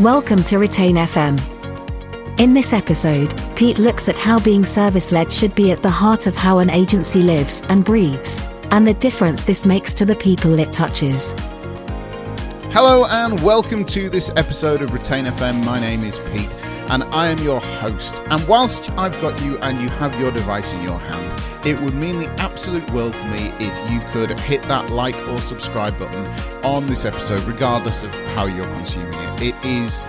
Welcome to Retain FM. In this episode, Pete looks at how being service led should be at the heart of how an agency lives and breathes, and the difference this makes to the people it touches. Hello and welcome to this episode of Retain FM. My name is Pete and I am your host. And whilst I've got you and you have your device in your hand, it would mean the absolute world to me if you could hit that like or subscribe button on this episode, regardless of how you're consuming it. It is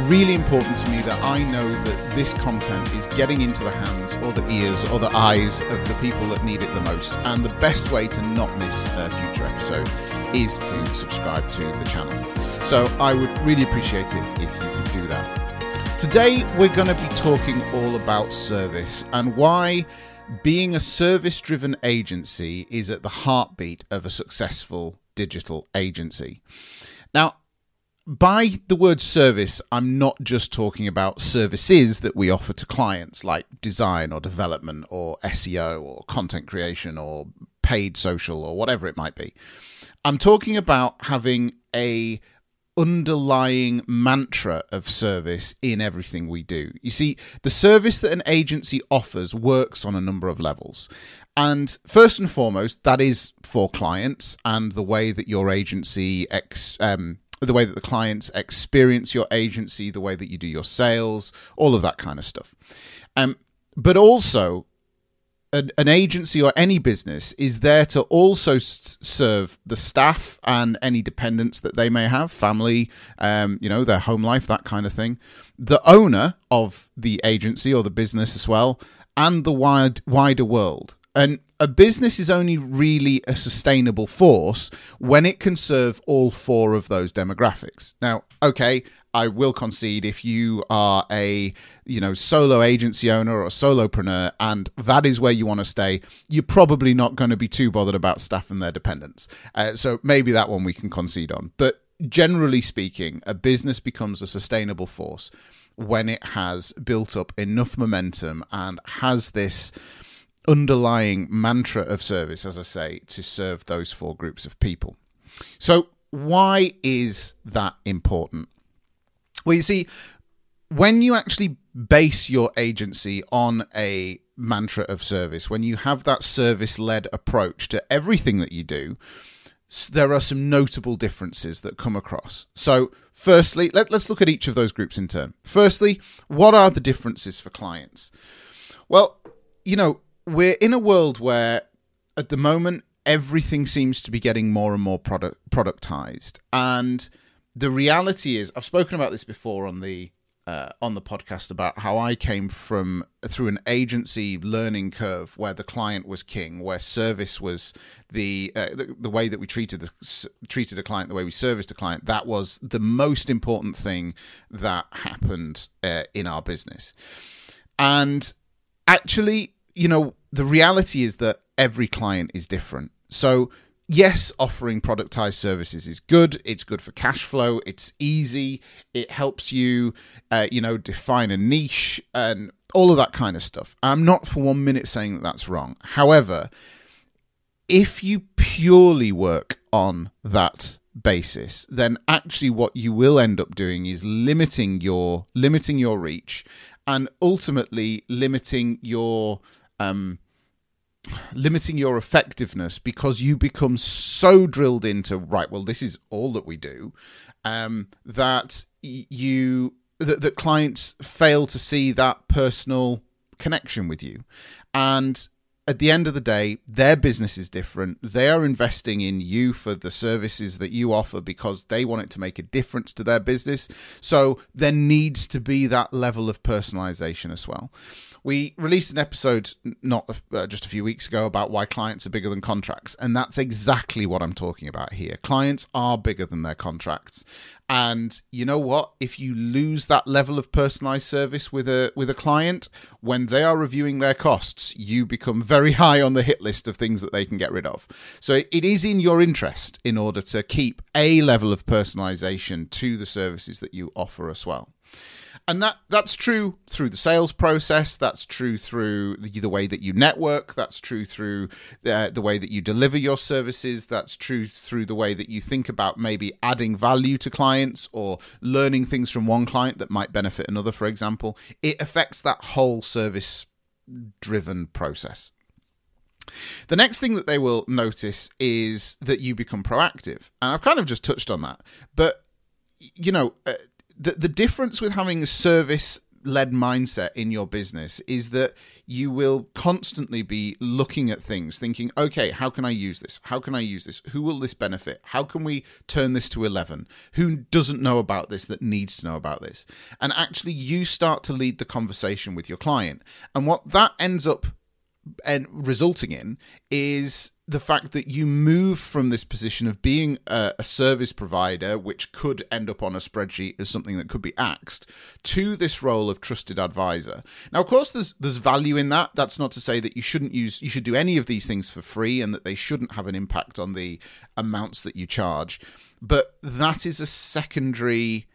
really important to me that I know that this content is getting into the hands or the ears or the eyes of the people that need it the most. And the best way to not miss a future episode is to subscribe to the channel. So I would really appreciate it if you could do that. Today, we're going to be talking all about service and why being a service driven agency is at the heartbeat of a successful digital agency. Now, by the word service, I'm not just talking about services that we offer to clients like design or development or SEO or content creation or paid social or whatever it might be. I'm talking about having a underlying mantra of service in everything we do. You see, the service that an agency offers works on a number of levels. And first and foremost, that is for clients and the way that your agency ex, um, the way that the clients experience your agency, the way that you do your sales, all of that kind of stuff. Um, but also an, an, agency or any business is there to also s- serve the staff and any dependents that they may have, family, um, you know, their home life, that kind of thing. The owner of the agency or the business as well, and the wide, wider world. And a business is only really a sustainable force when it can serve all four of those demographics. Now, okay, I will concede if you are a you know solo agency owner or solopreneur and that is where you want to stay, you're probably not going to be too bothered about staff and their dependents. Uh, so maybe that one we can concede on. But generally speaking, a business becomes a sustainable force when it has built up enough momentum and has this underlying mantra of service, as I say, to serve those four groups of people. So, why is that important? Well, you see, when you actually base your agency on a mantra of service, when you have that service led approach to everything that you do, there are some notable differences that come across. So, firstly, let, us look at each of those groups in turn. Firstly, what are the differences for clients? Well, you know, we're in a world where at the moment everything seems to be getting more and more product productized and the reality is, I've spoken about this before on the uh, on the podcast about how I came from through an agency learning curve where the client was king, where service was the uh, the, the, way that we treated the treated a client, the way we serviced a client. That was the most important thing that happened uh, in our business. And actually, you know, the reality is that every client is different. So yes, offering productized services is good. It's good for cash flow. It's easy. It helps you, uh, you know, define a niche and all of that kind of stuff. I'm not for one minute saying that that's wrong. However, if you purely work on that basis, then actually what you will end up doing is limiting your limiting your reach and ultimately limiting your um, limiting your effectiveness because you become so drilled into right well this is all that we do um, that you that, that clients fail to see that personal connection with you and at the end of the day, their business is different. They are investing in you for the services that you offer because they want it to make a difference to their business. So there needs to be that level of personalization as well. We released an episode not uh, just a few weeks ago about why clients are bigger than contracts, and that's exactly what I'm talking about here. Clients are bigger than their contracts, and you know what? If you lose that level of personalized service with a with a client, when they are reviewing their costs, you become very high on the hit list of things that they can get rid of. So it is in your interest in order to keep a level of personalization to the services that you offer as well. And that that's true through the sales process. That's true through the, the way that you network. That's true through the, the way that you deliver your services. That's true through the way that you think about maybe adding value to clients or learning things from one client that might benefit another for example. It affects that whole service driven process. The next thing that they will notice is that you become proactive. And i've kind of just touched on that. But you know uh, the the difference with having a service led mindset in your business is that you will constantly be looking at things thinking okay how can i use this? How can i use this? Who will this benefit? How can we turn this to 11 who doesn't know about this that needs to know about this? And actually you start to lead the conversation with your client. And what that ends up and resulting in is the fact that you move from this position of being a, a, service provider, which could end up on a spreadsheet as something that could be axed, to this role of trusted advisor. Now, of course, there's there's value in that. That's not to say that you shouldn't use you should do any of these things for free and that they shouldn't have an impact on the amounts that you charge. But that is a secondary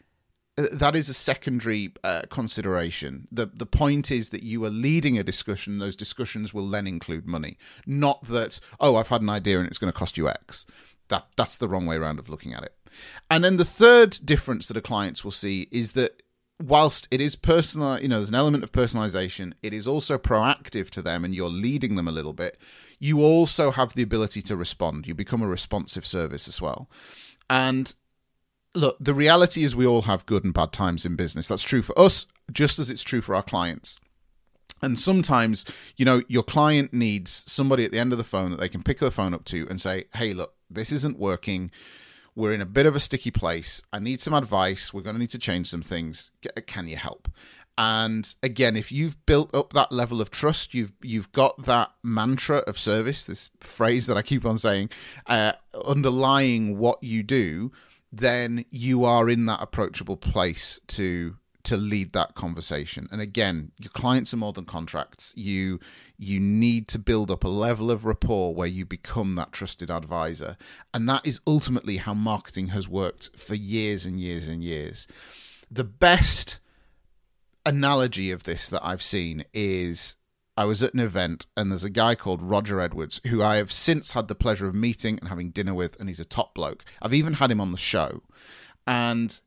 that is a secondary uh, consideration. The the point is that you are leading a discussion. Those discussions will then include money, not that oh I've had an idea and it's going to cost you X. That that's the wrong way around of looking at it. And then the third difference that a clients will see is that whilst it is personal, you know, there's an element of personalization. It is also proactive to them, and you're leading them a little bit. You also have the ability to respond. You become a responsive service as well. And look, the reality is we all have good and bad times in business. That's true for us, just as it's true for our clients. And sometimes, you know, your client needs somebody at the end of the phone that they can pick the phone up to and say, hey, look, this isn't working. We're in a bit of a sticky place. I need some advice. We're going to need to change some things. Can you help? And again, if you've built up that level of trust, you've you've got that mantra of service, this phrase that I keep on saying, uh, underlying what you do then you are in that approachable place to to lead that conversation. And again, your clients are more than contracts. You you need to build up a level of rapport where you become that trusted advisor. And that is ultimately how marketing has worked for years and years and years. The best analogy of this that I've seen is I was at an event and there's a guy called Roger Edwards who I have since had the pleasure of meeting and having dinner with, and he's a top bloke. I've even had him on the show, and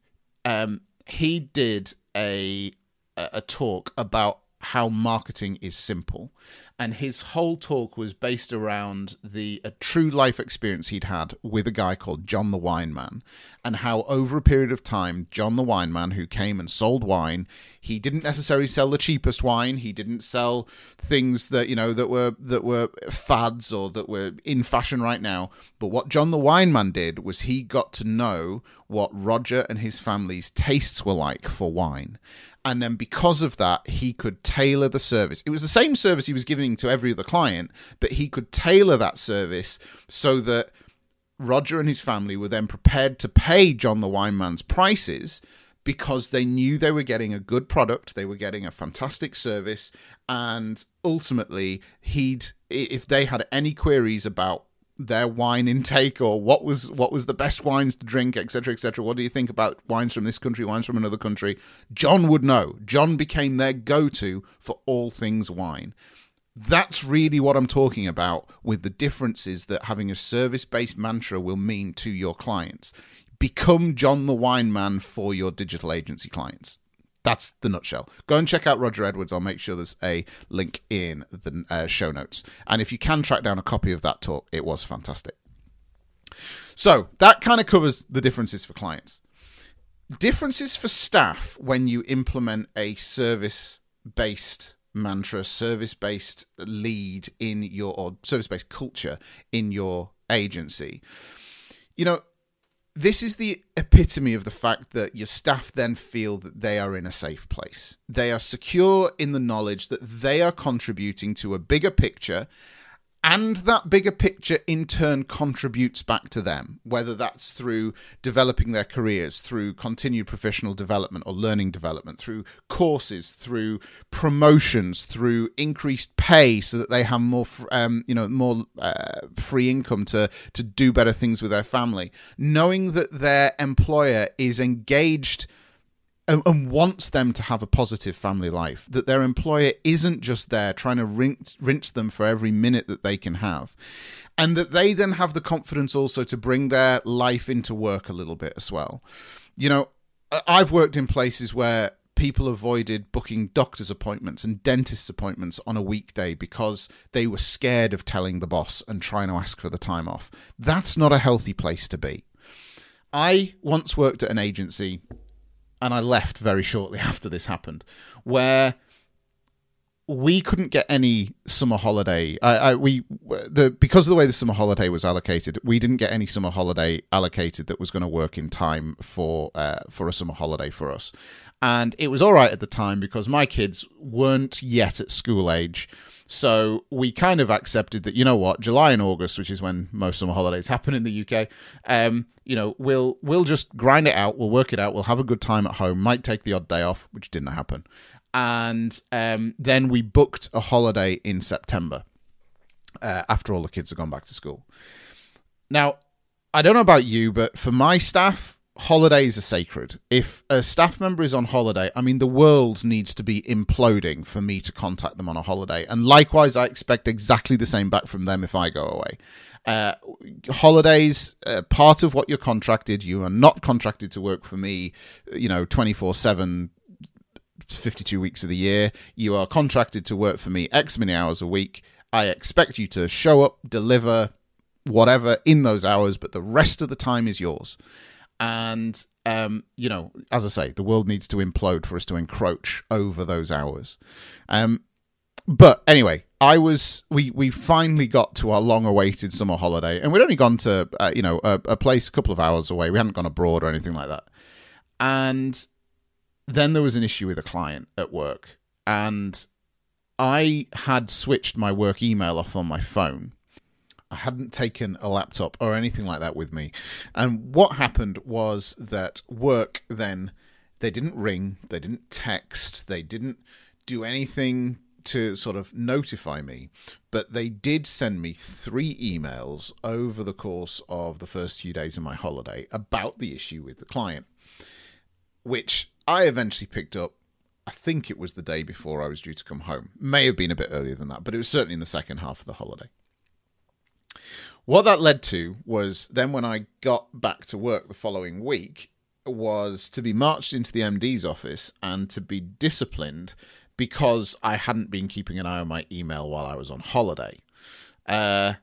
um, he did a a talk about how marketing is simple and his whole talk was based around the a true life experience he'd had with a guy called John the Wine Man, and how over a period of time, John the Wine Man, who came and sold wine, he didn't necessarily sell the cheapest wine. He didn't sell things that you know that were that were fads or that were in fashion right now. But what John the Wine Man did was he got to know what Roger and his family's tastes were like for wine and then because of that he could tailor the service it was the same service he was giving to every other client but he could tailor that service so that roger and his family were then prepared to pay john the wine man's prices because they knew they were getting a good product they were getting a fantastic service and ultimately he'd if they had any queries about their wine intake or what was what was the best wines to drink etc etc what do you think about wines from this country wines from another country? John would know. John became their go-to for all things wine that's really what i'm talking about with the differences that having a service-based mantra will mean to your clients become john the wine man for your digital agency clients that's the nutshell. Go and check out Roger Edwards. I'll make sure there's a link in the uh, show notes. And if you can track down a copy of that talk, it was fantastic. So that kind of covers the differences for clients. Differences for staff when you implement a service based mantra, service based lead in your, or service based culture in your agency. You know, this is the epitome of the fact that your staff then feel that they are in a safe place. They are secure in the knowledge that they are contributing to a bigger picture and that bigger picture in turn contributes back to them, whether that's through developing their careers, through continued professional development or learning development, through courses, through promotions, through increased pay, so that they have more, um, you know, more uh, free income to to do better things with their family. Knowing that their employer is engaged and, and wants them to have a positive family life. That their employer isn't just there trying to rinse, rinse them for every minute that they can have. And that they then have the confidence also to bring their life into work a little bit as well. You know, I've worked in places where people avoided booking doctor's appointments and dentist's appointments on a weekday because they were scared of telling the boss and trying to ask for the time off. That's not a healthy place to be. I once worked at an agency and I left very shortly after this happened, where we couldn't get any summer holiday. I, I, we the because of the way the summer holiday was allocated, we didn't get any summer holiday allocated that was going to work in time for uh, for a summer holiday for us. And it was all right at the time because my kids weren't yet at school age. So we kind of accepted that, you know what, July and August, which is when most summer holidays happen in the UK, um, you know, we'll we'll just grind it out, we'll work it out, we'll have a good time at home, might take the odd day off, which didn't happen. And um, then we booked a holiday in September uh, after all the kids had gone back to school. Now, I don't know about you, but for my staff, holidays are sacred. If a staff member is on holiday, I mean, the world needs to be imploding for me to contact them on a holiday. And likewise, I expect exactly the same back from them if I go away. Uh, holidays, uh, part of what you're contracted. You are not contracted to work for me, you know, 24 7, 52 weeks of the year. You are contracted to work for me X many hours a week. I expect you to show up, deliver, whatever in those hours, but the rest of the time is yours. And, um, you know, as I say, the world needs to implode for us to encroach over those hours. Um, but anyway, I was we we finally got to our long-awaited summer holiday, and we'd only gone to uh, you know a, a place a couple of hours away. We hadn't gone abroad or anything like that. And then there was an issue with a client at work, and I had switched my work email off on my phone. I hadn't taken a laptop or anything like that with me. And what happened was that work then they didn't ring, they didn't text, they didn't do anything to sort of notify me, but they did send me three emails over the course of the first few days of my holiday about the issue with the client, which I eventually picked up. I think it was the day before I was due to come home. May have been a bit earlier than that, but it was certainly in the second half of the holiday. What that led to was then when I got back to work the following week was to be marched into the MD's office and to be disciplined because I hadn't been keeping an eye on my email while I was on holiday. Uh,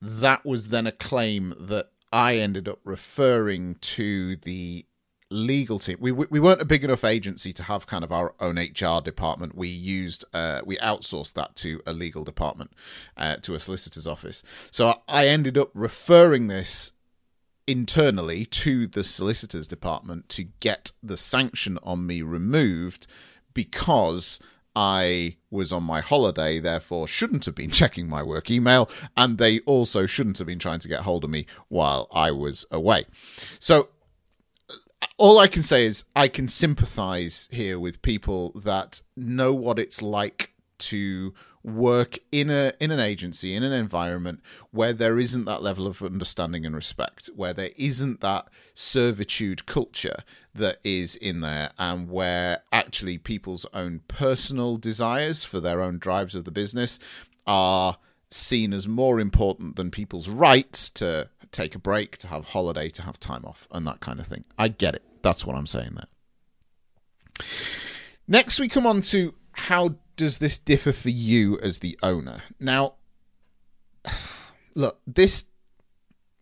that was then a claim that I ended up referring to the legal team. We we weren't a big enough agency to have kind of our own HR department. We used uh, we outsourced that to a legal department, uh, to a solicitor's office. So I ended up referring this internally to the solicitors department to get the sanction on me removed because I was on my holiday, therefore shouldn't have been checking my work email, and they also shouldn't have been trying to get hold of me while I was away. So all I can say is I can sympathize here with people that know what it's like to work in a in an agency in an environment where there isn't that level of understanding and respect where there isn't that servitude culture that is in there and where actually people's own personal desires for their own drives of the business are seen as more important than people's rights to take a break, to have holiday, to have time off, and that kind of thing. I get it. That's what I'm saying there. Next, we come on to how does this differ for you as the owner? Now, look, this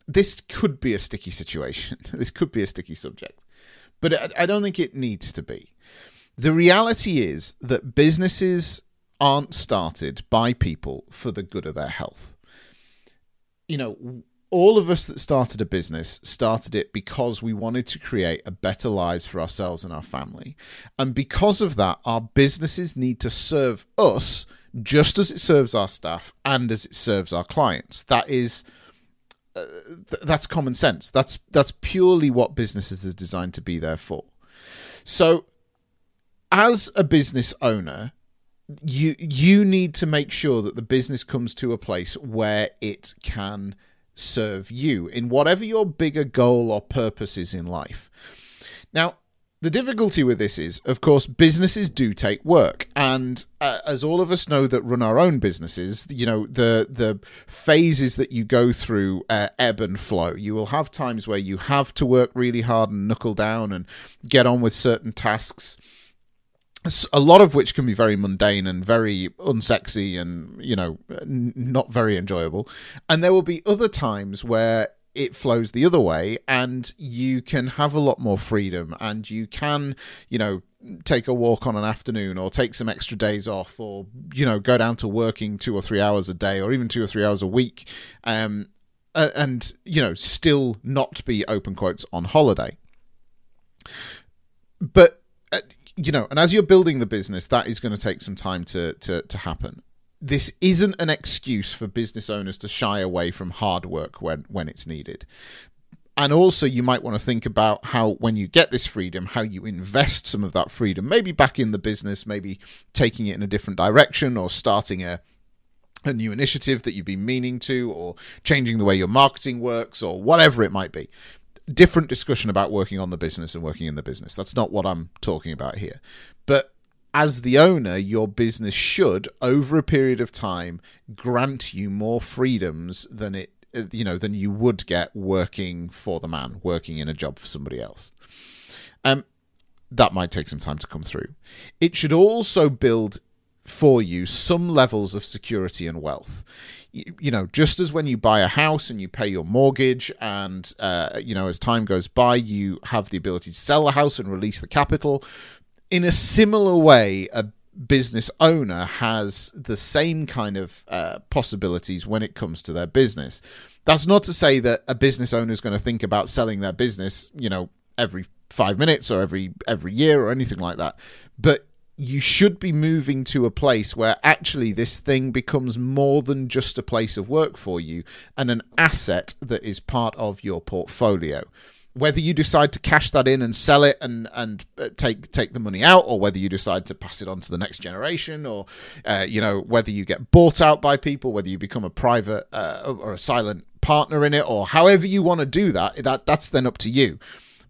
this could be a sticky situation. this could be a sticky subject, but I don't think it needs to be. The reality is that businesses aren't started by people for the good of their health. You know, all of us that started a business started it because we wanted to create a better lives for ourselves and our family. And because of that, our businesses need to serve us just as it serves our staff and as it serves our clients. That is uh, th- that's common sense. That's that's purely what businesses are designed to be there for. So as a business owner, you you need to make sure that the business comes to a place where it can serve you in whatever your bigger goal or purpose is in life. Now, The difficulty with this is, of course, businesses do take work, and uh, as all of us know that run our own businesses, you know the the phases that you go through uh, ebb and flow. You will have times where you have to work really hard and knuckle down and get on with certain tasks a lot of which can be very mundane and very unsexy and you know not very enjoyable. And there will be other times where it flows the other way and you can have a lot more freedom and you can you know take a walk on an afternoon or take some extra days off or you know go down to working 2 or 3 hours a day or even 2 or 3 hours a week um and you know still not be open quotes on holiday. But you know and as you're building the business that is going to take some time to to to happen. This isn't an excuse for business owners to shy away from hard work when when it's needed. And also you might want to think about how when you get this freedom how you invest some of that freedom maybe back in the business maybe taking it in a different direction or starting a a new initiative that you've been meaning to or changing the way your marketing works or whatever it might be different discussion about working on the business and working in the business that's not what i'm talking about here but as the owner, your business should, over a period of time, grant you more freedoms than it you know than you would get working for the man, working in a job for somebody else. Um, that might take some time to come through. It should also build for you some levels of security and wealth. You, you know, just as when you buy a house and you pay your mortgage, and uh, you know, as time goes by, you have the ability to sell the house and release the capital in a similar way, a business owner has the same kind of uh, possibilities when it comes to their business. That's not to say that a business owner is going to think about selling their business, you know, every five minutes or every every year or anything like that. But you should be moving to a place where actually this thing becomes more than just a place of work for you and an asset that is part of your portfolio whether you decide to cash that in and sell it and and uh, take take the money out, or whether you decide to pass it on to the next generation, or uh, you know whether you get bought out by people, whether you become a private uh, or a silent partner in it, or however you want to do that, that that's then up to you.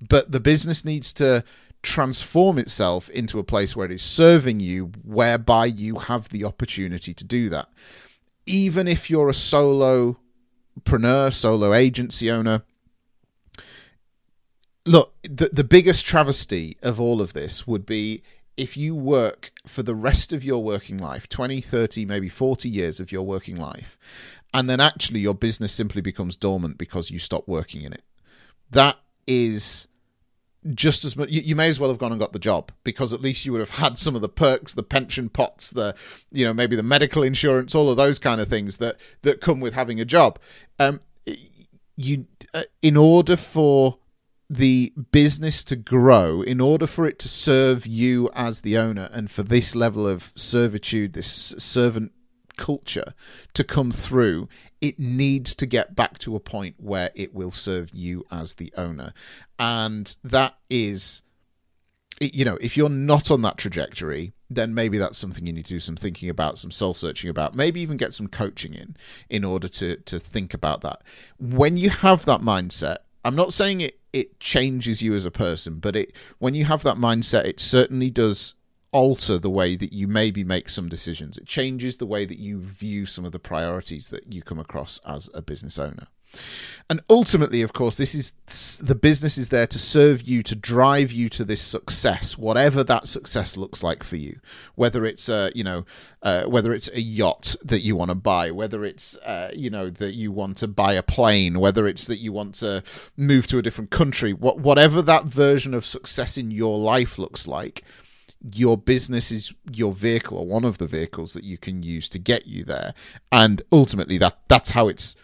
But the business needs to transform itself into a place where it is serving you, whereby you have the opportunity to do that. Even if you're a solopreneur, solo agency owner look, the the biggest travesty of all of this would be if you work for the rest of your working life 20 30 maybe 40 years of your working life and then actually your business simply becomes dormant because you stop working in it that is just as much you, you, may as well have gone and got the job because at least you would have had some of the perks the pension pots the you know maybe the medical insurance all of those kind of things that that come with having a job. Um you uh, in order for the business to grow, in order for it to serve you as the owner, and for this level of servitude, this servant culture to come through, it needs to get back to a point where it will serve you as the owner. And that is, you know, if you're not on that trajectory, then maybe that's something you need to do some thinking about, some soul searching about, maybe even get some coaching in in order to to think about that. When you have that mindset, I'm not saying it it changes you as a person, but it when you have that mindset, it certainly does alter the way that you maybe make some decisions. It changes the way that you view some of the priorities that you come across as a business owner. And ultimately, of course, this is the business is there to serve you, to drive you to this success, whatever that success looks like for you. Whether it's a, you know, uh, whether it's a yacht that you want to buy, whether it's, uh, you know, that you want to buy a plane, whether it's that you want to move to a different country, what, whatever that version of success in your life looks like, your business is your vehicle or one of the vehicles that you can use to get you there. And ultimately, that that's how it's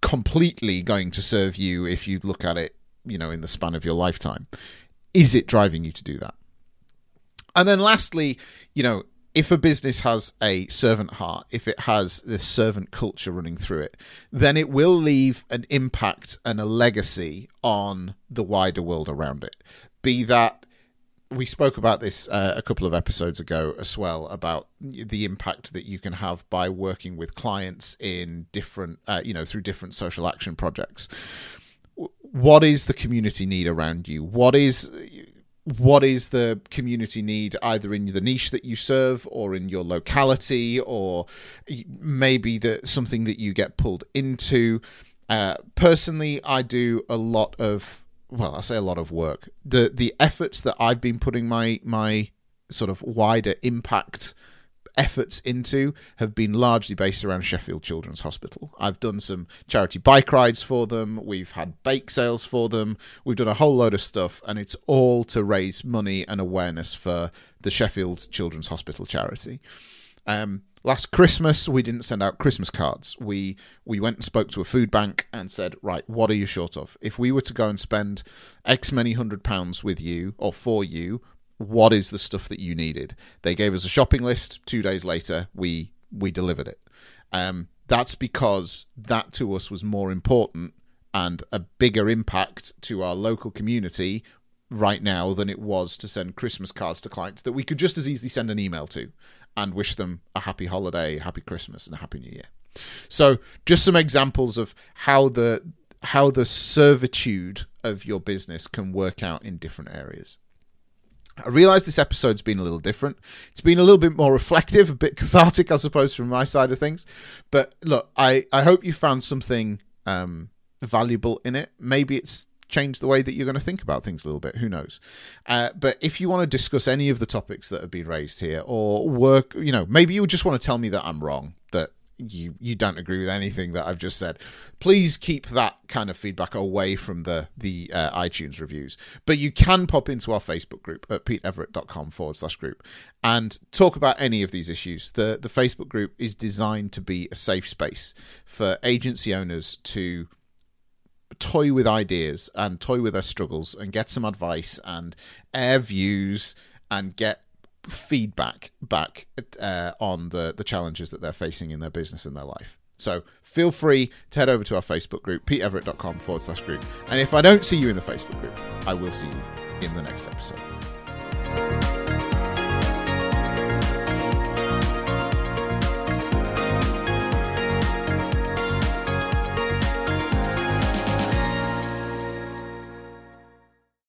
completely going to serve you if you look at it, you know, in the span of your lifetime. Is it driving you to do that? And then lastly, you know, if a business has a servant heart, if it has this servant culture running through it, then it will leave an impact and a legacy on the wider world around it. Be that we spoke about this uh, a couple of episodes ago as well about the impact that you can have by working with clients in different, uh, you know, through different social action projects. What is the community need around you? What is what is the community need either in the niche that you serve or in your locality or maybe the something that you get pulled into uh, personally i do a lot of well i say a lot of work the the efforts that i've been putting my my sort of wider impact efforts into have been largely based around Sheffield Children's Hospital. I've done some charity bike rides for them, we've had bake sales for them, we've done a whole load of stuff, and it's all to raise money and awareness for the Sheffield Children's Hospital charity. Um, last Christmas we didn't send out Christmas cards. We we went and spoke to a food bank and said, right, what are you short of? If we were to go and spend X many hundred pounds with you or for you, what is the stuff that you needed. They gave us a shopping list. Two days later, we we delivered it. Um, that's because that to us was more important and a bigger impact to our local community right now than it was to send Christmas cards to clients that we could just as easily send an email to and wish them a happy holiday, happy Christmas, and a happy New Year. So, just some examples of how the how the servitude of your business can work out in different areas. I realise this episode's been a little different. It's been a little bit more reflective, a bit cathartic, I suppose, from my side of things. But look, I, I hope you found something um, valuable in it. Maybe it's changed the way that you're going to think about things a little bit. Who knows? Uh, but if you want to discuss any of the topics that have been raised here, or work, you know, maybe you just want to tell me that I'm wrong, that you you don't agree with anything that I've just said, please keep that kind of feedback away from the the uh, iTunes reviews. But you can pop into our Facebook group at peteeverett.com forward slash group and talk about any of these issues. The the Facebook group is designed to be a safe space for agency owners to toy with ideas and toy with their struggles and get some advice and air views and get feedback back uh, on the the challenges that they're facing in their business and their life. So feel free to head over to our Facebook group, peteeverett.com forward slash group. And if I don't see you in the Facebook group, I will see you in the next episode.